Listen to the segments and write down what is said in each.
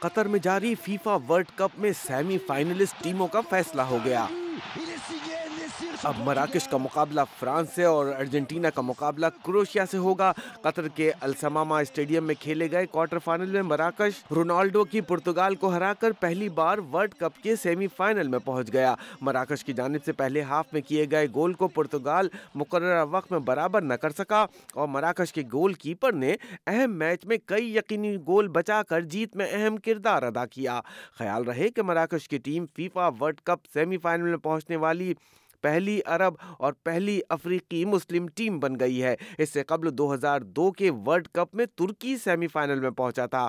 قطر میں جاری FIFA world cup میں سیمی فائنلسٹ ٹیموں کا فیصلہ ہو گیا۔ اب مراکش کا مقابلہ فرانس سے اور ارجنٹینا کا مقابلہ کروشیا سے ہوگا۔ قطر کے السماما اسٹیڈیم میں کھیلے گئے کوارٹر فائنل میں مراکش رونالڈو کی پرتگال کو ہرا کر پہلی بار ورلڈ کپ کے سیمی فائنل میں پہنچ گیا۔ مراکش کی جانب سے پہلے ہاف میں کیے گئے گول کو پرتگال مقررہ وقت میں برابر نہ کر سکا اور مراکش کے گول کیپر نے اہم میچ میں کئی یقینی گول بچا کر جیت میں اہم کردار ادا کیا۔ خیال رہے کہ مراکش کی team FIFA world cup semi final میں پہنچنے والی پہلی عرب اور پہلی افریقی مسلم ٹیم بن گئی ہے۔ اس سے قبل دو ہزار دو کے ورلڈ کپ میں ترکی سیمی فائنل میں پہنچا تھا۔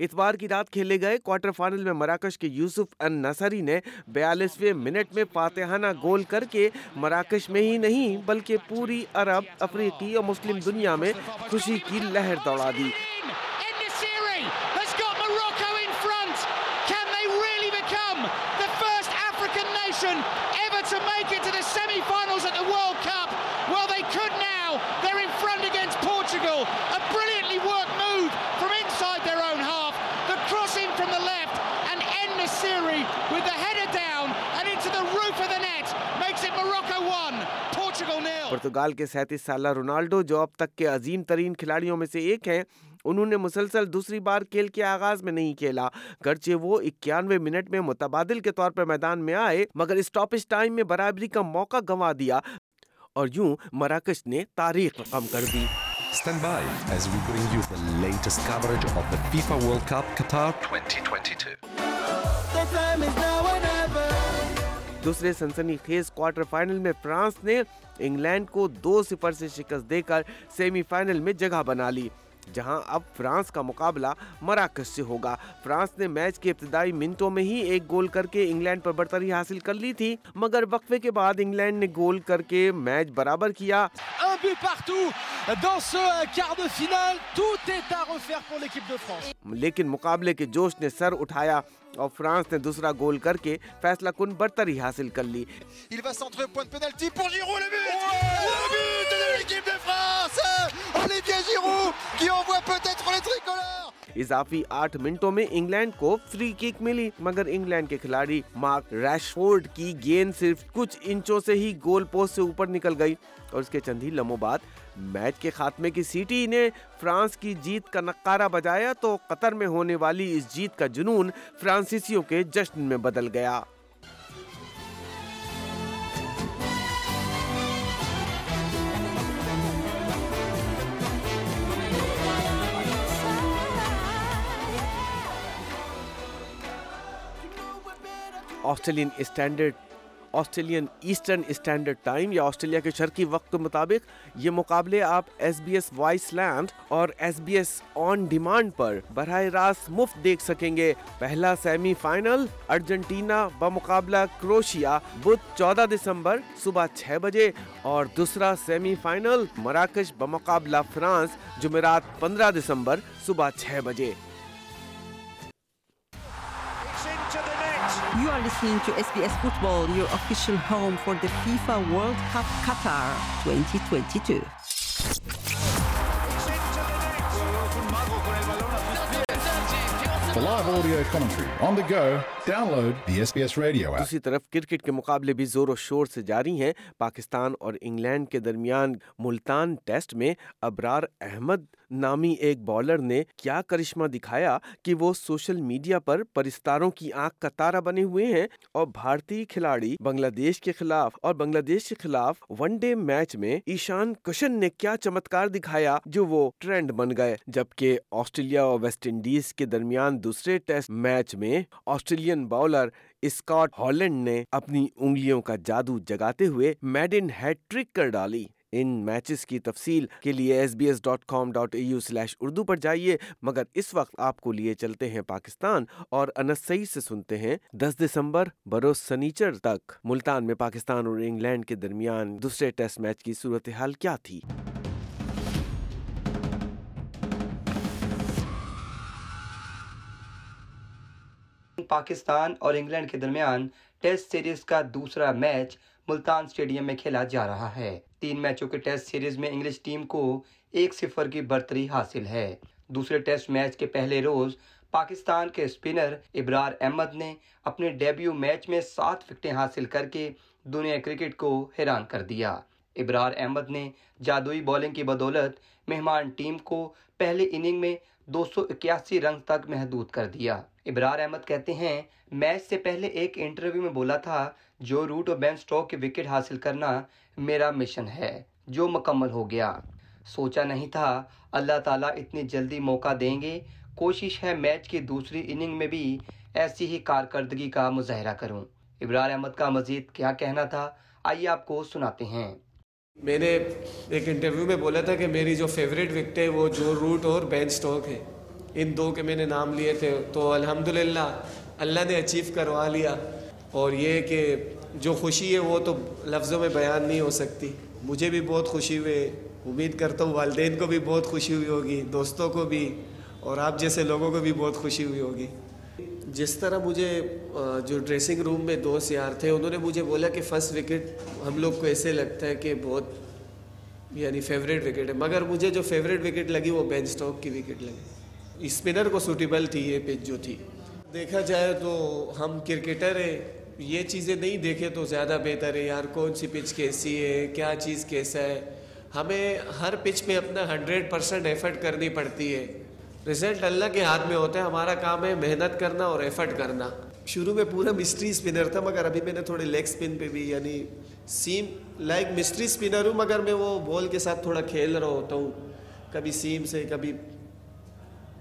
اتوار کی رات کھیلے گئے کوارٹر فائنل میں مراکش کے یوسف ان نصری نے بیالیسویں منٹ میں فاتحانہ گول کر کے مراکش میں ہی نہیں بلکہ پوری عرب، افریقی اور مسلم دنیا میں خوشی کی لہر دوڑا دی۔ پرتگال کے سینتیس سالہ رونالڈو جو اب تک کے عظیم ترین کھلاڑیوں میں سے ایک ہیں انہوں نے مسلسل دوسری بار کھیل کے آغاز میں نہیں کھیلا۔ گرچہ وہ اکیانوے منٹ میں متبادل کے طور پر میدان میں آئے مگر اسٹاپس ٹائم میں برابری کا موقع گنوا دیا۔ اور یوں مراکش نے تاریخ رقم کر دی۔ Stand by as we bring you the latest coverage of the FIFA World Cup Qatar 2022. دوسرے سنسنی خیز کوارٹر فائنل میں فرانس نے انگلینڈ کو دو سفر سے شکست دے کر سیمی فائنل میں جگہ بنا لی۔ جہاں اب فرانس کا مقابلہ مراکش سے ہوگا۔ فرانس نے میچ کے ابتدائی منٹوں میں ہی ایک گول کر کے انگلینڈ پر برتری حاصل کر لی تھی مگر وقفے کے بعد انگلینڈ نے گول کر کے میچ برابر کیا۔ لیکن مقابلے کے جوش نے سر اٹھایا۔ اور فرانس نے دوسرا گول کر کے فیصلہ کن برتری حاصل کر لی۔ اضافی آٹھ منٹوں میں انگلینڈ کو فری کک ملی، مگر انگلینڈ کے کھلاڑی مارک ریشفورڈ کی گیند صرف کچھ انچوں سے ہی گول پوسٹ سے اوپر نکل گئی اور اس کے چند ہی لمحوں بعد میچ کے خاتمے کی سیٹی نے فرانس کی جیت کا نقارہ بجایا تو قطر میں ہونے والی اس جیت کا جنون فرانسیسیوں کے جشن میں بدل گیا۔ Australian standard, Australian eastern standard time یا آسٹریلیا کے شرقی وقت کے مطابق یہ مقابلے آپ S B S voice land اور S B S on demand پر براہ راست مفت دیکھ سکیں گے۔ پہلا سیمی فائنل ارجنٹینا بمقابلہ کروشیا بدھ چودہ دسمبر صبح چھ بجے اور دوسرا سیمی فائنل مراکش بمقابلہ فرانس جمعرات پندرہ دسمبر صبح چھ بجے۔ You are listening to SBS Football, your official home for the FIFA World Cup Qatar 2022. For live audio commentary on the go, download the SBS radio app. دوسری طرف کرکٹ کے مقابلے بھی زور و شور سے جاری ہیں پاکستان اور انگلینڈ کے درمیان ملتان ٹیسٹ میں ابرار احمد نامی ایک بالر نے کیا کرشمہ دکھایا کہ وہ سوشل میڈیا پر پرستاروں کی آنکھ کا تارہ بنے ہوئے ہیں اور بھارتی کھلاڑی بنگلہ دیش کے خلاف اور بنگلہ دیش کے خلاف ون ڈے میچ میں ایشان کشن نے کیا چمتکار دکھایا جو وہ ٹرینڈ بن گئے جبکہ آسٹریلیا اور ویسٹ انڈیز کے درمیان دوسرے ٹیسٹ میچ میں آسٹریلین باؤلر اسکاٹ ہالینڈ نے اپنی انگلیوں کا جادو جگاتے ہوئے میڈن ہیڈ ٹرک کر ڈالی۔ ان میچز کی تفصیل کے لیے S B S dot com dot A U slash Urdu پر جائیے، مگر اس وقت آپ کو لیے چلتے ہیں پاکستان اور انسئی سے سنتے ہیں دس دسمبر بروز سنیچر تک۔ ملتان میں پاکستان اور انگلینڈ کے درمیان دوسرے ٹیسٹ میچ کی صورتحال کیا تھی؟ پاکستان اور انگلینڈ کے درمیان ٹیسٹ سیریز کا دوسرا میچ ملتان سٹیڈیم میں کھیلا جا رہا ہے۔ تین میچوں کے ٹیسٹ سیریز میں انگلش ٹیم کو ایک صفر کی برتری حاصل ہے۔ دوسرے ٹیسٹ میچ کے پہلے روز پاکستان کے اسپنر ابرار احمد نے اپنے ڈیبیو میچ میں سات وکٹیں حاصل کر کے دنیا کرکٹ کو حیران کر دیا۔ ابرار احمد نے جادوئی بولنگ کی بدولت مہمان ٹیم کو پہلے اننگ میں دو سو اکیاسی رن تک محدود کر دیا۔ ابرار احمد کہتے ہیں، میچ سے پہلے ایک انٹرویو میں بولا تھا، جو روٹ اور بین سٹوک کے وکٹ حاصل کرنا میرا مشن ہے، جو مکمل ہو گیا۔ سوچا نہیں تھا، اللہ تعالیٰ اتنی جلدی موقع دیں گے۔ کوشش ہے میچ کی دوسری اننگ میں بھی ایسی ہی کارکردگی کا مظاہرہ کروں۔ ابرار احمد کا مزید کیا کہنا تھا، آئیے آپ کو سناتے ہیں۔ میں نے ایک انٹرویو میں بولا تھا کہ میری جو فیوریٹ وکٹ ہے وہ جو روٹ اور بین سٹوک ہے ان دو کے میں نے نام لیے تھے۔ تو الحمدللہ اللہ نے اچیو کروا لیا۔ اور یہ کہ جو خوشی ہے وہ تو لفظوں میں بیان نہیں ہو سکتی۔ مجھے بھی بہت خوشی ہوئی۔ امید کرتا ہوں والدین کو بھی بہت خوشی ہوئی ہوگی، دوستوں کو بھی، اور آپ جیسے لوگوں کو بھی بہت خوشی ہوئی ہوگی۔ جس طرح مجھے جو ڈریسنگ روم میں دوست یار تھے، انہوں نے مجھے بولا کہ فرسٹ وکٹ ہم لوگ کو ایسے لگتا ہے کہ بہت یعنی فیوریٹ وکٹ ہے۔ مگر مجھے جو فیوریٹ وکٹ لگی وہ بین سٹوک کی وکٹ لگی۔ اسپنر کو سوٹیبل تھی، یہ پچ جو تھی۔ دیکھا جائے تو ہم کرکٹر ہیں۔ یہ چیزیں نہیں دیکھے تو زیادہ بہتر ہے یار، کون سی پچ کیسی ہے؟ کیا چیز کیسا ہے؟ ہمیں ہر پچ پہ اپنا ہنڈریڈ پرسینٹ ایفرٹ کرنی پڑتی ہے۔ رزلٹ اللہ کے ہاتھ میں ہوتا ہے، ہمارا کام ہے محنت کرنا اور ایفرٹ کرنا۔ شروع میں پورا مسٹری اسپنر تھا، مگر ابھی میں نے تھوڑے لیگ اسپن پہ بھی یعنی سیم لائک مسٹری اسپنر ہوں، مگر میں وہ بال کے ساتھ تھوڑا کھیل رہا ہوتا ہوں۔ کبھی سیم سے، کبھی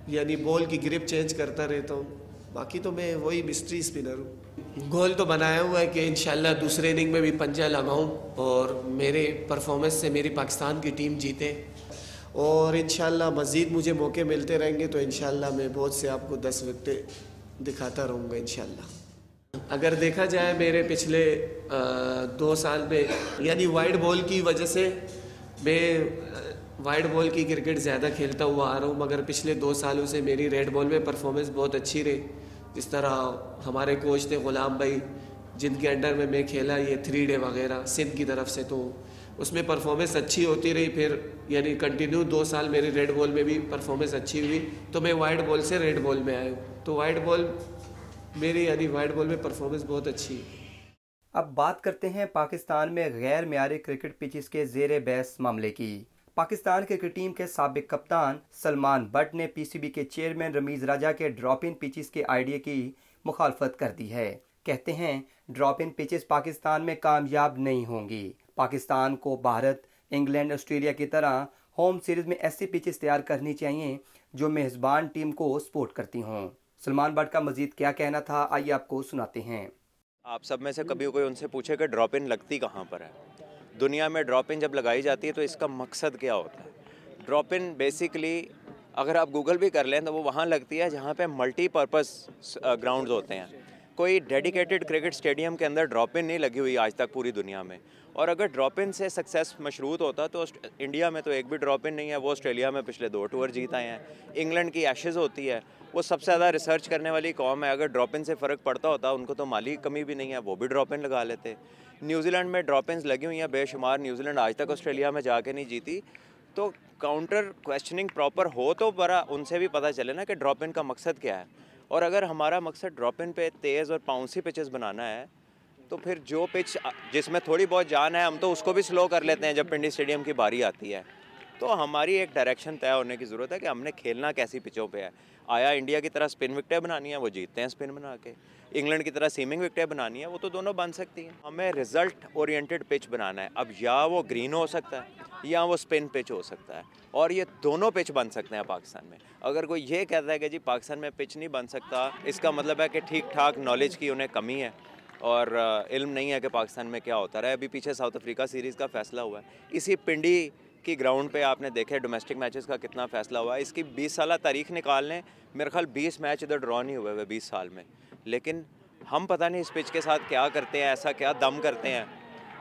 یعنی بال کی گرپ چینج کرتا رہتا ہوں۔ باقی تو میں وہی مسٹری اسپنر ہوں۔ گول تو بنایا ہوا ہے کہ انشاءاللہ دوسرے اننگ میں بھی پنجہ لگاؤں اور میرے پرفارمنس سے میری پاکستان کی ٹیم جیتے۔ اور انشاءاللہ مزید مجھے موقع ملتے رہیں گے تو انشاءاللہ میں بہت سے آپ کو دس وقتے دکھاتا رہوں گا انشاءاللہ۔ اگر دیکھا جائے میرے پچھلے دو سال میں یعنی وائٹ بال کی وجہ سے میں وائٹ بال کی کرکٹ زیادہ کھیلتا ہوا آ رہا ہوں، مگر پچھلے دو سالوں سے میری ریڈ بال میں پرفارمنس بہت اچھی رہی۔ جس طرح ہمارے کوچ تھے غلام بھائی، جن کے انڈر میں میں کھیلا، یہ تھری ڈے وغیرہ، سندھ کی طرف سے تو اس میں پرفارمنس اچھی ہوتی رہی، پھر یعنی کنٹینیو دو سال میری ریڈ بال میں بھی پرفارمنس اچھی ہوئی، تو میں وائٹ بال سے ریڈ بال میں آیا ہوں۔ تو وائٹ بال میری یعنی وائٹ بال میں پرفارمنس بہت اچھی ہے۔ اب بات کرتے ہیں پاکستان میں غیر معیاری کرکٹ پچز کے زیر بحث معاملے کی۔ پاکستان کرکٹ ٹیم کے سابق کپتان سلمان بٹ نے پی سی بی کے چیئرمین رمیز راجہ کے ڈراپ ان پچز کے آئیڈیا کی مخالفت کر دی ہے۔ کہتے ہیں ڈراپ ان پچز پاکستان میں کامیاب نہیں ہوں گی۔ پاکستان کو بھارت، انگلینڈ، آسٹریلیا کی طرح ہوم سیریز میں ایسی پچز تیار کرنی چاہیے جو میزبان ٹیم کو سپورٹ کرتی ہوں۔ سلمان بٹ کا مزید کیا کہنا تھا؟ آئیے آپ کو سناتے ہیں۔ آپ سب میں سے کبھی کوئی ان سے پوچھے کہ ڈراپ ان لگتی کہاں پر ہے؟ دنیا میں ڈراپ ان جب لگائی جاتی ہے تو اس کا مقصد کیا ہوتا ہے؟ ڈراپ ان بیسکلی اگر آپ گوگل بھی کر لیں تو وہ وہاں لگتی ہے جہاں پہ ملٹی پرپز گراؤنڈز ہوتے ہیں۔ کوئی ڈیڈیکیٹڈ کرکٹ اسٹیڈیم کے اندر ڈراپ ان نہیں لگی ہوئی آج تک پوری دنیا میں۔ اور اگر ڈراپ ان سے سکسیس مشروط ہوتا تو انڈیا میں تو ایک بھی ڈراپ ان نہیں ہے، وہ آسٹریلیا میں پچھلے دو ٹور جیت آئے ہیں۔ انگلینڈ کی ایشز ہوتی ہے، وہ سب سے زیادہ ریسرچ کرنے والی قوم ہے۔ اگر ڈراپ ان سے فرق پڑتا ہوتا، ان کو تو مالی کمی بھی نہیں ہے، وہ بھی ڈراپ ان لگا لیتے۔ نیوزی لینڈ میں ڈراپ انس لگی ہوئی ہیں، بے شمار نیوزی لینڈ آج تک آسٹریلیا میں جا کے نہیں جیتی۔ تو کاؤنٹر کوشچننگ پراپر ہو تو برا، ان سے بھی پتہ چلے نا کہ ڈراپ ان کا مقصد کیا ہے۔ اور اگر ہمارا مقصد ڈراپ ان پہ تیز اور پاؤنسی پچز بنانا ہے، تو پھر جو پچ جس میں تھوڑی بہت جان ہے، ہم تو اس کو بھی سلو کر لیتے ہیں جب پنڈی اسٹیڈیم کی باری آتی ہے۔ تو ہماری ایک ڈائریکشن طے ہونے کی ضرورت ہے کہ ہم نے کھیلنا کیسی پچوں پہ ہے۔ آیا انڈیا کی طرح اسپن وکٹیں بنانی ہے، وہ جیتتے ہیں اسپن بنا کے۔ انگلینڈ کی طرح سیمنگ وکٹیں بنانی ہے وہ تو دونوں بن سکتی ہیں۔ ہمیں رزلٹ اورینٹیڈ پچ بنانا ہے۔ اب یا وہ گرین ہو سکتا ہے یا وہ اسپن پچ ہو سکتا ہے۔ اور یہ دونوں پچ بن سکتے ہیں پاکستان میں۔ اگر کوئی یہ کہتا ہے کہ جی پاکستان میں پچ نہیں بن سکتا، اس کا مطلب ہے کہ ٹھیک ٹھاک نالج کی انہیں کمی ہے۔ اور علم نہیں ہے کہ پاکستان میں کیا ہوتا رہا ہے ابھی پیچھے ساؤتھ افریقہ سیریز کا فیصلہ ہوا ہے۔ اسی پنڈی کی گراؤنڈ پہ آپ نے دیکھے ڈومیسٹک میچز کا کتنا فیصلہ ہوا ہے۔ اس کی بیس سالہ تاریخ نکال لیں۔ میرے خیال بیس میچ ادھر ڈرا نہیں ہوئے ہوئے بیس سال میں۔ لیکن ہم پتہ نہیں اس پچ کے ساتھ کیا کرتے ہیں، ایسا کیا دم کرتے ہیں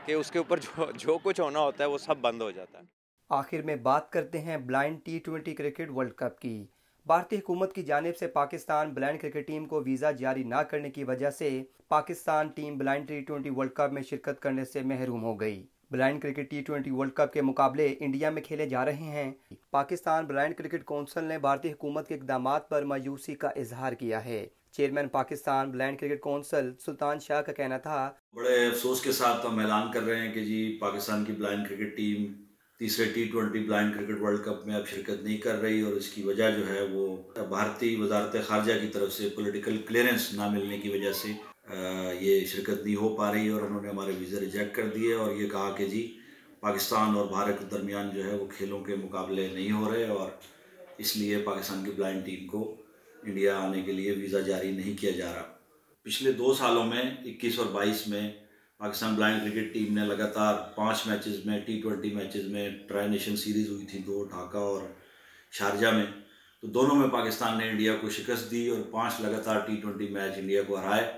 کہ اس کے اوپر جو جو کچھ ہونا ہوتا ہے وہ سب بند ہو جاتا ہے۔ آخر میں بات کرتے ہیں blind T twenty cricket world cup کی۔ بھارتی حکومت کی جانب سے پاکستان بلائنڈ کرکٹ ٹیم کو ویزا جاری نہ کرنے کی وجہ سے Pakistan team blind T twenty world cup میں شرکت کرنے سے محروم ہو گئی۔ Blind cricket T twenty world cup کے مقابلے انڈیا میں کھیلے جا رہے ہیں۔ پاکستان بلائنڈ کرکٹ کونسل نے بھارتی حکومت کے اقدامات پر مایوسی کا اظہار کیا ہے۔ Chairman Pakistan blind cricket council Sultan Shah کا کہنا تھا۔ بڑے افسوس کے ساتھ ہم اعلان کر رہے ہیں کہ جی پاکستان کی بلائنڈ کرکٹ ٹیم تیسرے T twenty blind cricket world cup میں اب شرکت نہیں کر رہی اور اس کی وجہ جو ہے وہ بھارتی وزارت خارجہ کی طرف سے پولیٹیکل کلیئرنس نہ ملنے کی وجہ سے یہ شرکت نہیں ہو پا رہی اور انہوں نے ہمارے ویزا ریجیکٹ کر دیے اور یہ کہا کہ جی پاکستان اور بھارت کے درمیان جو ہے وہ کھیلوں کے مقابلے نہیں ہو رہے اور اس لیے پاکستان کی بلائنڈ ٹیم کو انڈیا آنے کے لیے ویزا جاری نہیں کیا جا رہا۔ پچھلے دو سالوں میں، اکیس اور بائیس میں، پاکستان بلائنڈ کرکٹ ٹیم نے لگاتار پانچ میچز میں، ٹی ٹوینٹی میچز میں ٹرائی نیشن سیریز ہوئی تھی، دو ڈھاکہ اور شارجہ میں۔ تو دونوں میں پاکستان نے انڈیا کو شکست دی اور پانچ لگاتار ٹی ٹوینٹی میچ انڈیا کو ہرائے۔